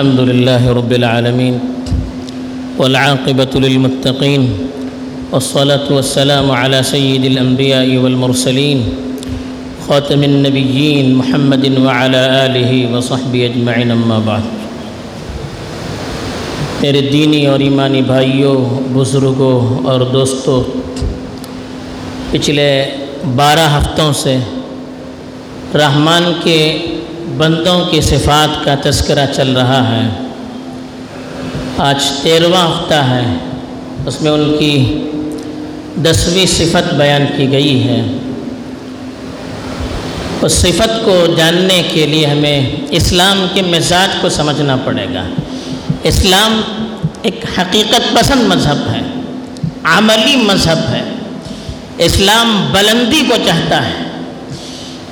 الحمد لله رب العالمين والعاقبة للمتقين والصلاة والسلام على سيد الأنبياء والمرسلين خاتم النبيين محمد وعلى آله وصحبه أجمعين أما بعد. میرے دینی اور ایمانی بھائیوں، بزرگوں اور دوستوں، پچھلے بارہ ہفتوں سے رحمان کے بندوں کی صفات کا تذکرہ چل رہا ہے۔ آج تیرواں ہفتہ ہے۔ اس میں ان کی دسویں صفت بیان کی گئی ہے۔ اس صفت کو جاننے کے لیے ہمیں اسلام کے مزاج کو سمجھنا پڑے گا۔ اسلام ایک حقیقت پسند مذہب ہے۔ عملی مذہب ہے۔ اسلام بلندی کو چاہتا ہے۔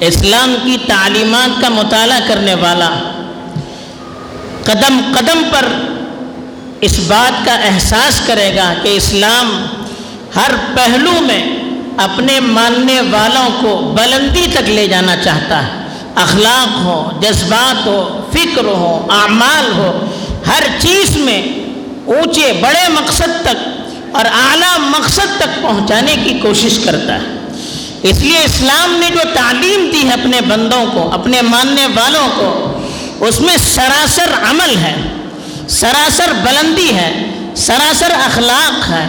اسلام کی تعلیمات کا مطالعہ کرنے والا قدم قدم پر اس بات کا احساس کرے گا کہ اسلام ہر پہلو میں اپنے ماننے والوں کو بلندی تک لے جانا چاہتا ہے۔ اخلاق ہو، جذبات ہو، فکر ہو، اعمال ہو، ہر چیز میں اونچے بڑے مقصد تک اور اعلیٰ مقصد تک پہنچانے کی کوشش کرتا ہے۔ اس لیے اسلام نے جو تعلیم دی ہے اپنے بندوں کو، اپنے ماننے والوں کو، اس میں سراسر عمل ہے، سراسر بلندی ہے، سراسر اخلاق ہے۔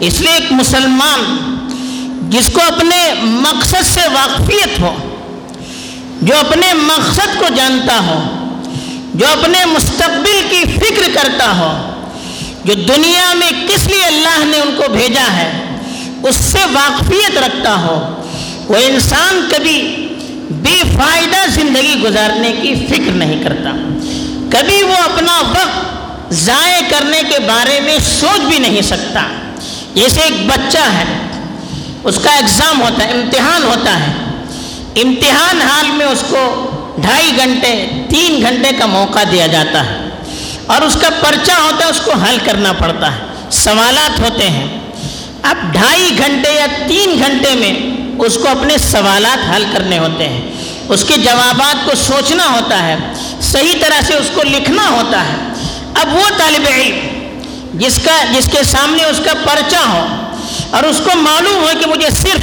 اس لیے ایک مسلمان جس کو اپنے مقصد سے واقفیت ہو، جو اپنے مقصد کو جانتا ہو، جو اپنے مستقبل کی فکر کرتا ہو، جو دنیا میں کس لیے اللہ نے ان کو بھیجا ہے، اس سے واقفیت رکھتا ہو۔ وہ انسان کبھی بے فائدہ زندگی گزارنے کی فکر نہیں کرتا۔ کبھی وہ اپنا وقت ضائع کرنے کے بارے میں سوچ بھی نہیں سکتا۔ جیسے ایک بچہ ہے، اس کا ایگزام ہوتا ہے، امتحان ہوتا ہے۔ امتحان حال میں اس کو ڈھائی گھنٹے، تین گھنٹے کا موقع دیا جاتا ہے۔ اور اس کا پرچہ ہوتا ہے، اس کو حل کرنا پڑتا ہے۔ سوالات ہوتے ہیں۔ اب ڈھائی گھنٹے یا تین گھنٹے میں اس کو اپنے سوالات حل کرنے ہوتے ہیں۔ اس کے جوابات کو سوچنا ہوتا ہے، صحیح طرح سے اس کو لکھنا ہوتا ہے۔ اب وہ طالب علم جس کا، جس کے سامنے اس کا پرچہ ہو اور اس کو معلوم ہو کہ مجھے صرف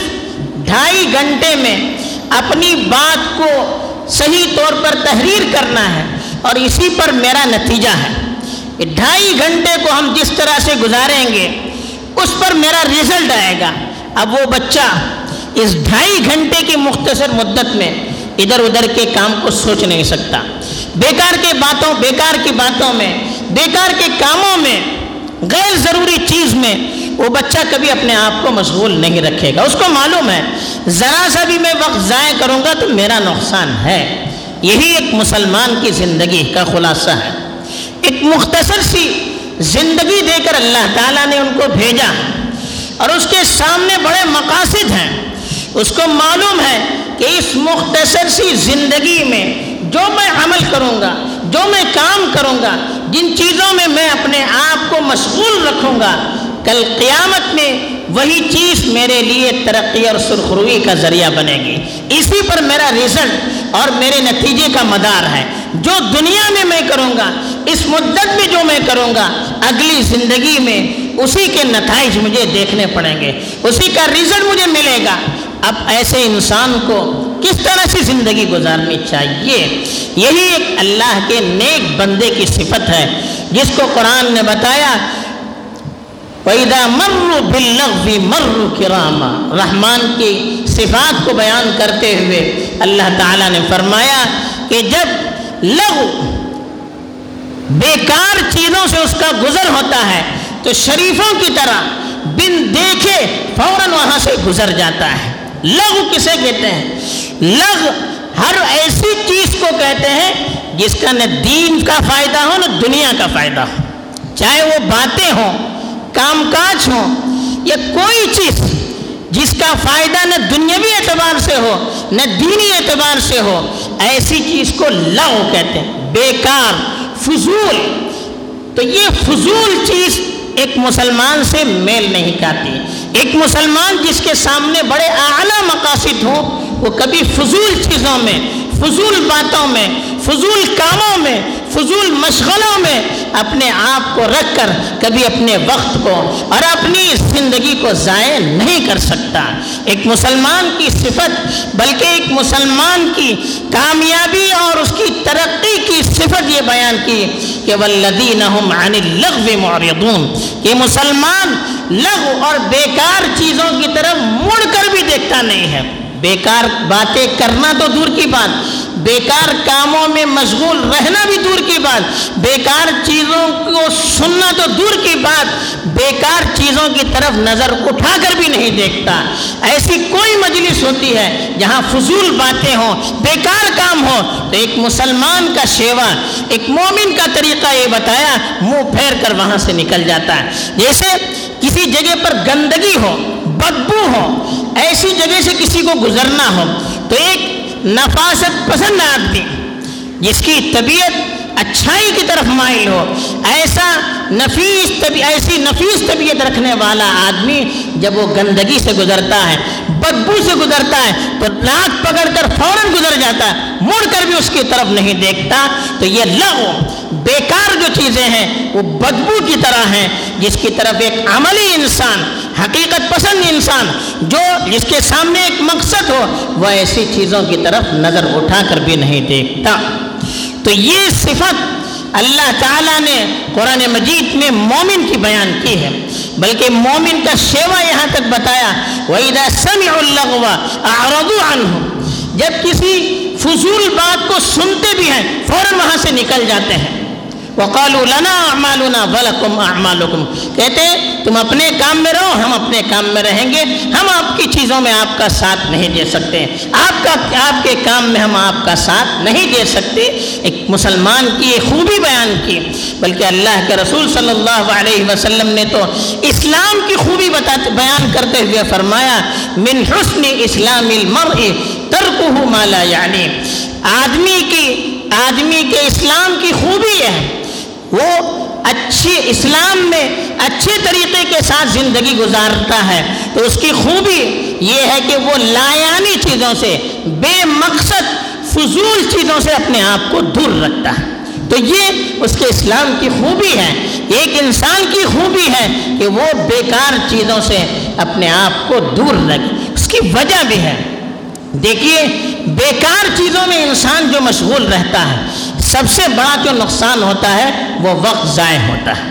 ڈھائی گھنٹے میں اپنی بات کو صحیح طور پر تحریر کرنا ہے اور اسی پر میرا نتیجہ ہے۔ ڈھائی گھنٹے کو ہم جس طرح سے گزاریں گے، اس پر میرا رزلٹ آئے گا۔ اب وہ بچہ اس ڈھائی گھنٹے کی مختصر مدت میں ادھر ادھر کے کام کو سوچ نہیں سکتا۔ بیکار کے باتوں، بیکار کی باتوں میں، بیکار کے کاموں میں، غیر ضروری چیز میں وہ بچہ کبھی اپنے آپ کو مشغول نہیں رکھے گا۔ اس کو معلوم ہے، ذرا سا بھی میں وقت ضائع کروں گا تو میرا نقصان ہے۔ یہی ایک مسلمان کی زندگی کا خلاصہ ہے۔ ایک مختصر سی زندگی دے کر اللہ تعالیٰ نے ان کو بھیجا اور اس کے سامنے بڑے مقاصد ہیں۔ اس کو معلوم ہے کہ اس مختصر سی زندگی میں جو میں عمل کروں گا، جو میں کام کروں گا، جن چیزوں میں میں اپنے آپ کو مشغول رکھوں گا، کل قیامت میں وہی چیز میرے لیے ترقی اور سرخروئی کا ذریعہ بنے گی۔ اسی پر میرا رزلٹ اور میرے نتیجے کا مدار ہے۔ جو دنیا میں میں کروں گا، اس مدت میں جو میں کروں گا، اگلی زندگی میں اسی کے نتائج مجھے دیکھنے پڑیں گے۔ اسی کا رزلٹ مجھے ملے گا۔ اب ایسے انسان کو کس طرح سے زندگی گزارنی چاہیے؟ یہی ایک اللہ کے نیک بندے کی صفت ہے، جس کو قرآن نے بتایا پیدا مر بلغ مر کراما رحمان کی صفات کو بیان کرتے ہوئے اللہ تعالیٰ نے فرمایا کہ جب لغ بیکار چیزوں سے اس کا گزر ہوتا ہے، تو شریفوں کی طرح بن دیکھے فوراً وہاں سے گزر جاتا ہے۔ لغ کسے کہتے ہیں؟ لغ ہر ایسی چیز کو کہتے ہیں جس کا نہ دین کا فائدہ ہو نہ دنیا کا فائدہ ہو۔ چاہے وہ باتیں ہوں، کام کاج ہوں یا کوئی چیز جس کا فائدہ نہ دنیاوی اعتبار سے ہو، نہ دینی اعتبار سے ہو، ایسی چیز کو لغو کہتے ہیں۔ بیکار، فضول۔ تو یہ فضول چیز ایک مسلمان سے میل نہیں کھاتی ایک مسلمان جس کے سامنے بڑے اعلیٰ مقاصد ہوں، وہ کبھی فضول چیزوں میں، فضول باتوں میں، فضول کاموں میں، فضول مشغلوں میں اپنے آپ کو رکھ کر کبھی اپنے وقت کو اور اپنی زندگی کو ضائع نہیں کر سکتا۔ ایک مسلمان کی صفت، بلکہ ایک مسلمان کی کامیابی اور اس کی ترقی کی صفت یہ بیان کی کہ ولدینہم عن اللغو معرضون۔ کہ مسلمان لغو اور بیکار چیزوں کی طرف مڑ کر بھی دیکھتا نہیں ہے۔ بیکار باتیں کرنا تو دور کی بات، بیکار کاموں میں مشغول رہنا بھی دور کی بات، بیکار چیزوں کو سننا تو دور کی بات، بیکار چیزوں کی طرف نظر اٹھا کر بھی نہیں دیکھتا۔ ایسی کوئی مجلس ہوتی ہے جہاں فضول باتیں ہوں، بیکار کام ہو تو ایک مسلمان کا شیوا، ایک مومن کا طریقہ یہ بتایا، منہ پھیر کر وہاں سے نکل جاتا ہے۔ جیسے کسی جگہ پر گندگی ہو، بدبو ہو، ایسی جگہ سے کسی کو گزرنا ہو، تو ایک نفاست پسند آدمی، جس کی طبیعت اچھائی کی طرف مائل ہو، ایسا نفیس طبی، ایسی نفیس طبیعت رکھنے والا آدمی جب وہ گندگی سے گزرتا ہے، بدبو سے گزرتا ہے، تو ناک پکڑ کر فوراً گزر جاتا ہے، مڑ کر بھی اس کی طرف نہیں دیکھتا، تو یہ لغو بیکار جو چیزیں ہیں، وہ بدبو کی طرح ہیں۔ جس کی طرف ایک عملی انسان، حقیقت پسند انسان، جو جس کے سامنے ایک مقصد ہو، وہ ایسی چیزوں کی طرف نظر اٹھا کر بھی نہیں دیکھتا۔ تو یہ صفت اللہ تعالیٰ نے قرآن مجید میں مومن کی بیان کی ہے۔ بلکہ مومن کا شیوا یہاں تک بتایا، وَإِذَا سَمِعُوا اللَّغْوَ أَعْرَضُوا عَنْهُ۔ جب کسی فضول بات کو سنتے بھی ہیں، فوراً وہاں سے نکل جاتے ہیں۔ وقالوا لنا اعمالنا ولکم اعمالکم۔ کہتے، تم اپنے کام میں رہو، ہم اپنے کام میں رہیں گے۔ ہم آپ کی چیزوں میں آپ کا ساتھ نہیں دے سکتے۔ آپ کا، آپ کے کام میں ہم آپ کا ساتھ نہیں دے سکتے۔ ایک مسلمان کی یہ خوبی بیان کی، بلکہ اللہ کے رسول صلی اللہ علیہ وسلم نے تو اسلام کی خوبی بتا، بیان کرتے ہوئے فرمایا، من حسن اسلام المرء ترکہ ما لا یعنی۔ آدمی کی، آدمی کے اسلام کی خوبی ہے۔ وہ اچھی اسلام میں اچھے طریقے کے ساتھ زندگی گزارتا ہے۔ تو اس کی خوبی یہ ہے کہ وہ لایانی چیزوں سے، بے مقصد فضول چیزوں سے اپنے آپ کو دور رکھتا ہے۔ تو یہ اس کے اسلام کی خوبی ہے۔ ایک انسان کی خوبی ہے کہ وہ بیکار چیزوں سے اپنے آپ کو دور رکھے۔ اس کی وجہ بھی ہے۔ دیکھیے، بیکار چیزوں میں انسان جو مشغول رہتا ہے سب سے بڑا جو نقصان ہوتا ہے وہ وقت ضائع ہوتا ہے۔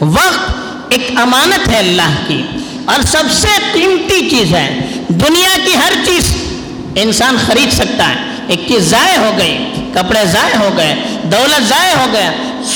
وقت ایک امانت ہے اللہ کی اور سب سے قیمتی چیز ہے۔ دنیا کی ہر چیز انسان خرید سکتا ہے۔ ایک چیز ضائع ہو گئی، کپڑے ضائع ہو گئے، دولت ضائع ہو گیا،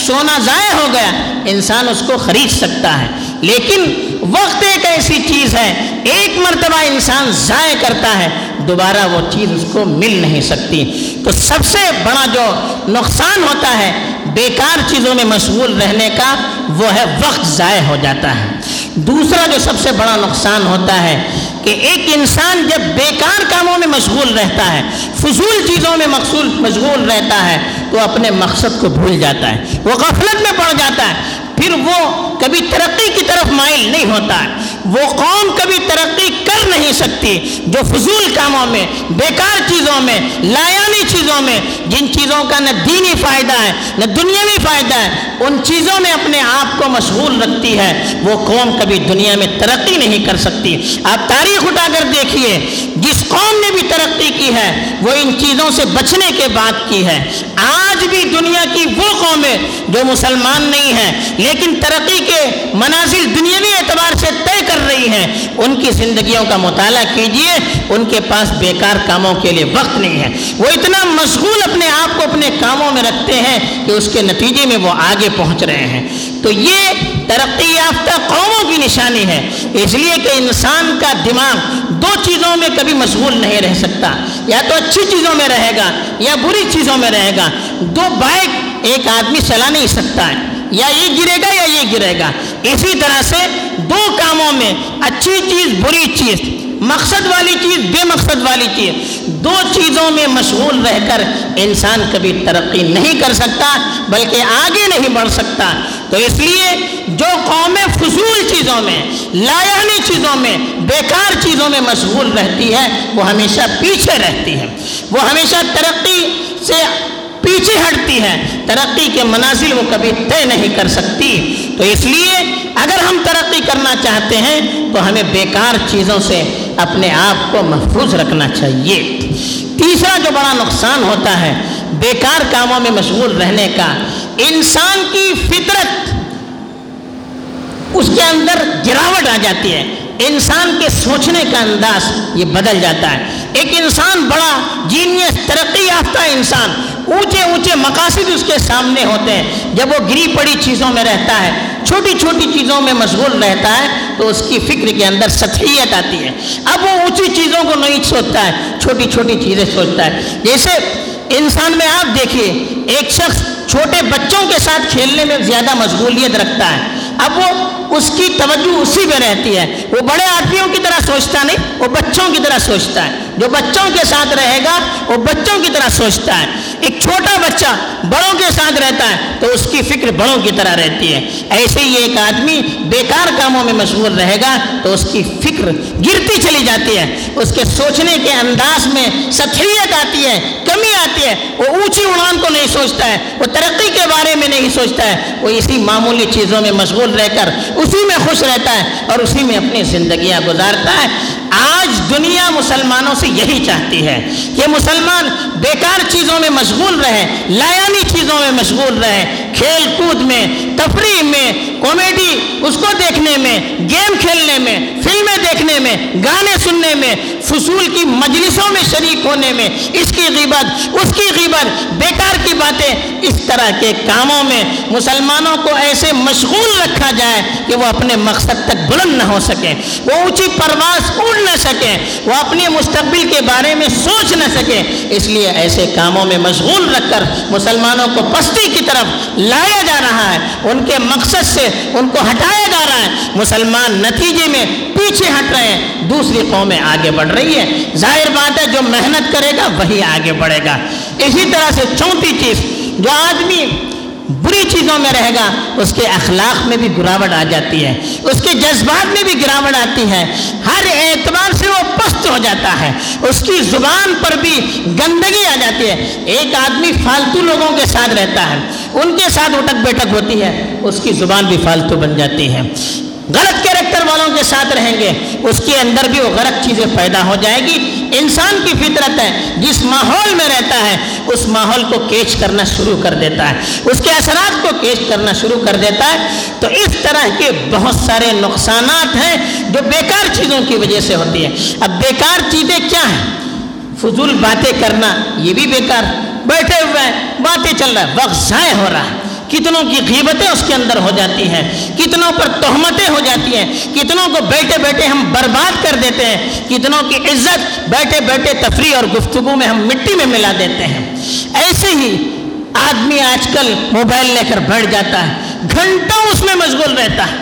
سونا ضائع ہو گیا، انسان اس کو خرید سکتا ہے۔ لیکن وقت ایک ایسی چیز ہے، ایک مرتبہ انسان ضائع کرتا ہے۔ دوبارہ وہ چیز اس کو مل نہیں سکتی۔ تو سب سے بڑا جو نقصان ہوتا ہے بیکار چیزوں میں مشغول رہنے کا، وہ ہے وقت ضائع ہو جاتا ہے۔ دوسرا جو سب سے بڑا نقصان ہوتا ہے کہ ایک انسان جب بیکار کاموں میں مشغول رہتا ہے، فضول چیزوں میں مقصول مشغول رہتا ہے، تو اپنے مقصد کو بھول جاتا ہے۔ وہ غفلت میں پڑ جاتا ہے، پھر وہ کبھی ترقی کی طرف مائل نہیں ہوتا۔ ہے وہ قوم کبھی ترقی کر نہیں سکتی جو فضول کاموں میں، بیکار چیزوں میں، لایانی چیزوں میں، جن چیزوں کا نہ دینی فائدہ ہے، نہ دنیاوی فائدہ ہے، ان چیزوں میں اپنے آپ کو مشغول رکھتی ہے، وہ قوم کبھی دنیا میں ترقی نہیں کر سکتی۔ آپ تاریخ اٹھا کر دیکھیے، جس قوم نے بھی ترقی کی ہے، وہ ان چیزوں سے بچنے کے بعد کی ہے۔ آج بھی دنیا کی وہ قومیں جو مسلمان نہیں ہیں، لیکن ترقی کے منازل دنیاوی اعتبار سے طے کر رہی ہیں۔ ان کی زندگیوں کا مطالعہ کیجیے۔ ان کے پاس بیکار کاموں کے لیے وقت نہیں ہے۔ وہ اتنا مشغول اپنے آپ کو اپنے کاموں میں رکھتے ہیں کہ اس کے نتیجے میں وہ آگے پہنچ رہے ہیں۔ تو یہ ترقی یافتہ قوموں کی نشانی ہے۔ اس لیے کہ انسان کا دماغ دو چیزوں میں کبھی مشغول نہیں رہ سکتا۔ یا تو اچھی چیزوں میں رہے گا یا بری چیزوں میں رہے گا۔ دو بائک ایک آدمی چلا نہیں سکتا ہے۔ یا یہ گرے گا یا یہ گرے گا۔ اسی طرح سے دو کاموں میں اچھی چیز، بری چیز، مقصد والی چیز، بے مقصد والی چیز، دو چیزوں میں مشغول رہ کر انسان کبھی ترقی نہیں کر سکتا، بلکہ آگے نہیں بڑھ سکتا۔ تو اس لیے جو قومیں فضول چیزوں میں لایانی چیزوں میں، بیکار چیزوں میں مشغول رہتی ہے، وہ ہمیشہ پیچھے رہتی ہے۔ وہ ہمیشہ ترقی سے پیچھے ہٹتی ہے ترقی کے منازل وہ کبھی طے نہیں کر سکتی۔ تو اس لیے اگر ہم ترقی کرنا چاہتے ہیں، تو ہمیں بیکار چیزوں سے اپنے آپ کو محفوظ رکھنا چاہیے۔ تیسرا جو بڑا نقصان ہوتا ہے، بیکار کاموں میں مشغول رہنے کا۔ انسان کی فطرت اس کے اندر گراوٹ آ جاتی ہے۔ انسان کے سوچنے کا انداز یہ بدل جاتا ہے۔ ایک انسان بڑا جینیس ترقی یافتہ انسان اونچے اونچے مقاصد اس کے سامنے ہوتے ہیں۔ جب وہ گری پڑی چیزوں میں رہتا ہے، چھوٹی چھوٹی چیزوں میں مشغول رہتا ہے، تو اس کی فکر کے اندر سطحیت آتی ہے۔ اب وہ اونچی چیزوں کو نہیں سوچتا ہے، چھوٹی چھوٹی چیزیں سوچتا ہے۔ جیسے انسان میں آپ دیکھیے، ایک شخص چھوٹے بچوں کے ساتھ کھیلنے میں زیادہ مشغولیت رکھتا ہے۔ اب وہ اس کی توجہ اسی میں رہتی ہے۔ وہ بڑے آدمیوں کی طرح سوچتا نہیں، وہ بچوں کی طرح سوچتا ہے۔ جو بچوں کے ساتھ رہے گا، وہ بچوں کی طرح سوچتا ہے۔ ایک چھوٹا بچہ بڑوں کے ساتھ رہتا ہے، تو اس کی فکر بڑوں کی طرح رہتی ہے۔ ایسے ہی ایک آدمی بیکار کاموں میں مشغول رہے گا، تو اس کی فکر گرتی چلی جاتی ہے۔ اس کے سوچنے کے انداز میں سطحیت آتی ہے، کمی آتی ہے۔ وہ اونچی اڑان کو نہیں سوچتا ہے، وہ ترقی کے بارے میں نہیں سوچتا ہے۔ وہ اسی معمولی چیزوں میں مشغول رہ کر اسی میں خوش رہتا ہے اور اسی میں اپنی زندگیاں گزارتا ہے۔ آج دنیا مسلمانوں سے یہی چاہتی ہے کہ مسلمان بیکار چیزوں میں مشغول رہے لایانی چیزوں میں مشغول رہے کھیل کود میں، تفریح میں، کامیڈی، اس کو دیکھنے میں، گیم کھیلنے میں، فلمیں دیکھنے میں، گانے سننے میں، فصول کی مجلسوں میں شریک ہونے میں، اس کی غیبت، اس کی غیبت، بیکار کی باتیں، اس طرح کے کاموں میں مسلمانوں کو ایسے مشغول رکھا جائے کہ وہ اپنے مقصد تک بلند نہ ہو سکے وہ اونچی پرواز اڑ نہ سکے وہ اپنے مستقبل کے بارے میں سوچ نہ سکے اس لیے ایسے کاموں میں مشغول رکھ کر مسلمانوں کو پستی کی طرف لایا جا رہا ہے، ان کے مقصد سے ان کو ہٹایا جا رہا ہے۔ مسلمان نتیجے میں پیچھے ہٹ رہے ہیں۔ دوسری قومیں آگے بڑھ رہی ہے۔ ظاہر بات ہے، جو محنت کرے گا، وہی آگے بڑھے گا۔ اسی طرح سے چوتھی چیز، جو آدمی بری چیزوں میں رہے گا، اس کے اخلاق میں بھی گراوٹ آ جاتی ہے۔ اس کے جذبات میں بھی گراوٹ آتی ہے۔ ہر اعتبار سے وہ جاتا ہے۔ اس کی زبان پر بھی گندگی آ جاتی ہے۔ ایک آدمی فالتو لوگوں کے ساتھ رہتا ہے۔ ان کے ساتھ اٹک بیٹھک ہوتی ہے۔ اس کی زبان بھی فالتو بن جاتی ہے۔ غلط کیریکٹر والوں کے ساتھ رہیں گے۔ اس کے اندر بھی وہ غلط چیزیں پیدا ہو جائے گی۔ انسان کی فطرت ہے، جس ماحول میں رہتا ہے، اس ماحول کو کیچ کرنا شروع کر دیتا ہے۔ اس کے اثرات کو کیچ کرنا شروع کر دیتا ہے۔ تو اس طرح کے بہت سارے نقصانات ہیں جو بیکار چیزوں کی وجہ سے ہوتی ہیں۔ اب بیکار چیزیں کیا ہیں؟ فضول باتیں کرنا، یہ بھی بیکار۔ بیٹھے ہوئے ہیں، باتیں چل رہا ہے، وقت ضائع ہو رہا ہے۔ کتنوں کی غیبتیں اس کے اندر ہو جاتی ہیں، کتنوں پر تہمتیں ہو جاتی ہیں، کتنوں کو بیٹھے بیٹھے ہم برباد کر دیتے ہیں، کتنوں کی عزت بیٹھے بیٹھے تفریح اور گفتگو میں ہم مٹی میں ملا دیتے ہیں۔ ایسے ہی آدمی آج کل موبائل لے کر بیٹھ جاتا ہے، گھنٹوں اس میں مشغول رہتا ہے۔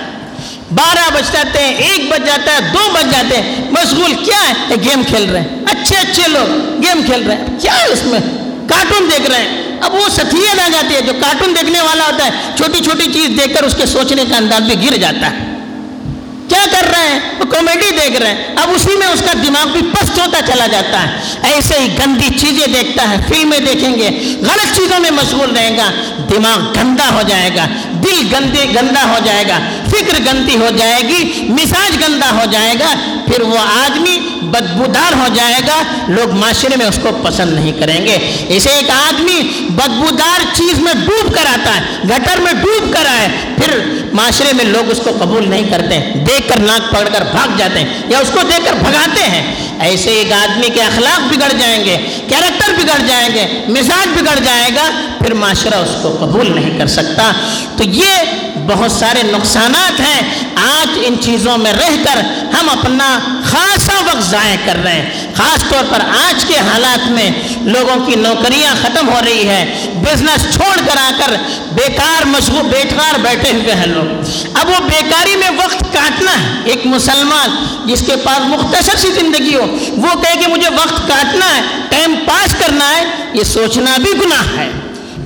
بارہ بج جاتے ہیں، ایک بج جاتا ہے، دو بج جاتے ہیں، مشغول کیا ہے؟ گیم کھیل رہے ہیں۔ اچھے اچھے لوگ گیم کھیل رہے ہیں۔ کیا ہے اس میں؟ کارٹون دیکھ رہے ہیں۔ اب وہ سطحیت آ جاتی ہے جو کارٹون دیکھنے والا ہوتا ہے، چھوٹی چھوٹی چیز دیکھ کر اس کے سوچنے کا انداز بھی گر جاتا ہے۔ کیا کر رہے ہیں؟ وہ کامیڈی دیکھ رہے ہیں۔ اب اسی میں اس کا دماغ بھی پست ہوتا چلا جاتا ہے۔ ایسے ہی گندی چیزیں دیکھتا ہے، فلمیں دیکھیں گے۔ غلط چیزوں میں مشغول رہے گا۔ دماغ گندا ہو جائے گا۔ دل گندے گندا ہو جائے گا، فکر گندی ہو جائے گی، مزاج گندا ہو جائے گا، پھر وہ آدمی بدبودار ہو جائے گا۔ لوگ معاشرے میں اس کو پسند نہیں کریں گے۔ اسے ایک آدمی بدبودار چیز میں ڈوب کر آتا ہے، گٹر میں ڈوب کر آئے، پھر معاشرے میں لوگ اس کو قبول نہیں کرتے۔ دیکھ کر ناک پکڑ کر بھاگ جاتے ہیں یا اس کو دیکھ کر بھگاتے ہیں۔ ایسے ایک آدمی کے اخلاق بگڑ جائیں گے، کیریکٹر بگڑ جائیں گے، مزاج بگڑ جائے گا، پھر معاشرہ اس کو قبول نہیں کر سکتا۔ تو یہ بہت سارے نقصانات ہیں۔ آج ان چیزوں میں رہ کر ہم اپنا خاصا وقت ضائع کر رہے ہیں۔ خاص طور پر آج کے حالات میں لوگوں کی نوکریاں ختم ہو رہی ہے بزنس چھوڑ کر آ کر بیکار مشغول بیٹھار بیٹھے ہوئے ہیں لوگ۔ اب وہ بیکاری میں وقت کاٹنا ہے۔ ایک مسلمان جس کے پاس مختصر سی زندگی ہو، وہ کہے کہ مجھے وقت کاٹنا ہے، ٹائم پاس کرنا ہے، یہ سوچنا بھی گناہ ہے۔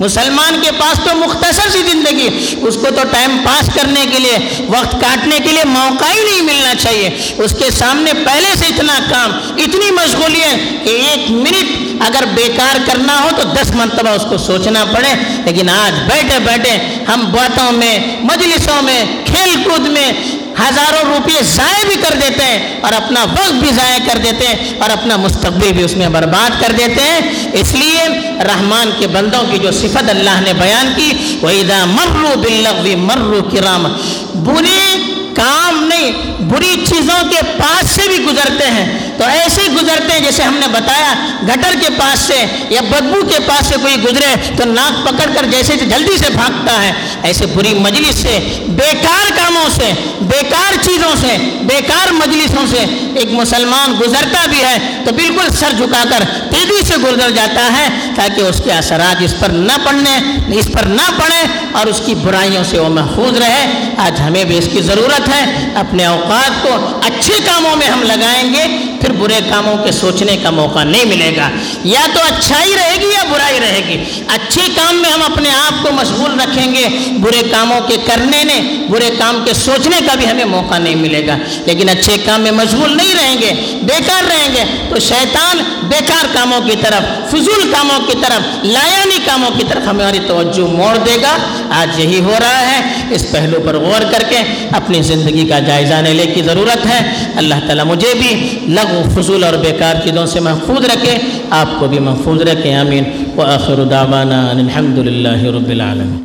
مسلمان کے پاس تو مختصر سی زندگی، اس کو تو ٹائم پاس کرنے کے لیے، وقت کاٹنے کے لیے موقع ہی نہیں ملنا چاہیے۔ اس کے سامنے پہلے سے اتنا کام، اتنی مشغولیت کہ ایک منٹ اگر بیکار کرنا ہو تو دس مرتبہ اس کو سوچنا پڑے۔ لیکن آج بیٹھے بیٹھے ہم باتوں میں، مجلسوں میں، کھیل کود میں ہزاروں روپے ضائع بھی کر دیتے ہیں اور اپنا وقت بھی ضائع کر دیتے ہیں اور اپنا مستقبل بھی اس میں برباد کر دیتے ہیں۔ اس لیے رحمان کے بندوں کی جو صفت اللہ نے بیان کی، وَإِذَا مَرُّوا بِاللَّغْوِ مَرُّوا کرام بری کام نہیں، بری چیزوں کے پاس سے بھی گزرتے ہیں۔ تو ایسے ہی گزرتے ہیں جیسے ہم نے بتایا، گٹر کے پاس سے یا بدبو کے پاس سے کوئی گزرے تو ناک پکڑ کر جیسے جلدی سے بھاگتا ہے۔ ایسے بری مجلس سے، بیکار کاموں سے، بیکار چیزوں سے، بیکار مجلسوں سے ایک مسلمان گزرتا بھی ہے تو بالکل سر جھکا کر تیزی سے گزر جاتا ہے تاکہ اس کے اثرات اس پر نہ پڑنے، اس پر نہ پڑے اور اس کی برائیوں سے وہ محفوظ رہے۔ آج ہمیں بھی اس کی ضرورت ہے، اپنے اوقات کو اچھے کاموں میں ہم لگائیں گے۔ پھر برے کاموں کے سوچنے کا موقع نہیں ملے گا۔ یا تو اچھائی رہے گی یا برائی رہے گی۔ اچھے کام میں ہم اپنے آپ کو مشغول رکھیں گے۔ برے کاموں کے کرنے نے، برے کام کے سوچنے کا بھی ہمیں موقع نہیں ملے گا۔ لیکن اچھے کام میں مشغول نہیں رہیں گے، بیکار رہیں گے، تو شیطان بیکار کاموں کی طرف، فضول کاموں کی طرف، لایانی کاموں کی طرف ہماری توجہ موڑ دے گا۔ آج یہی ہو رہا ہے۔ اس پہلو پر غور کر کے اپنی زندگی کا جائزہ لینے کی ضرورت ہے۔ اللہ تعالیٰ مجھے بھی فضول اور بیکار چیزوں سے محفوظ رکھے، آپ کو بھی محفوظ رکھے، آمین۔ وآخر دعوانا الحمد للہ رب العالمین۔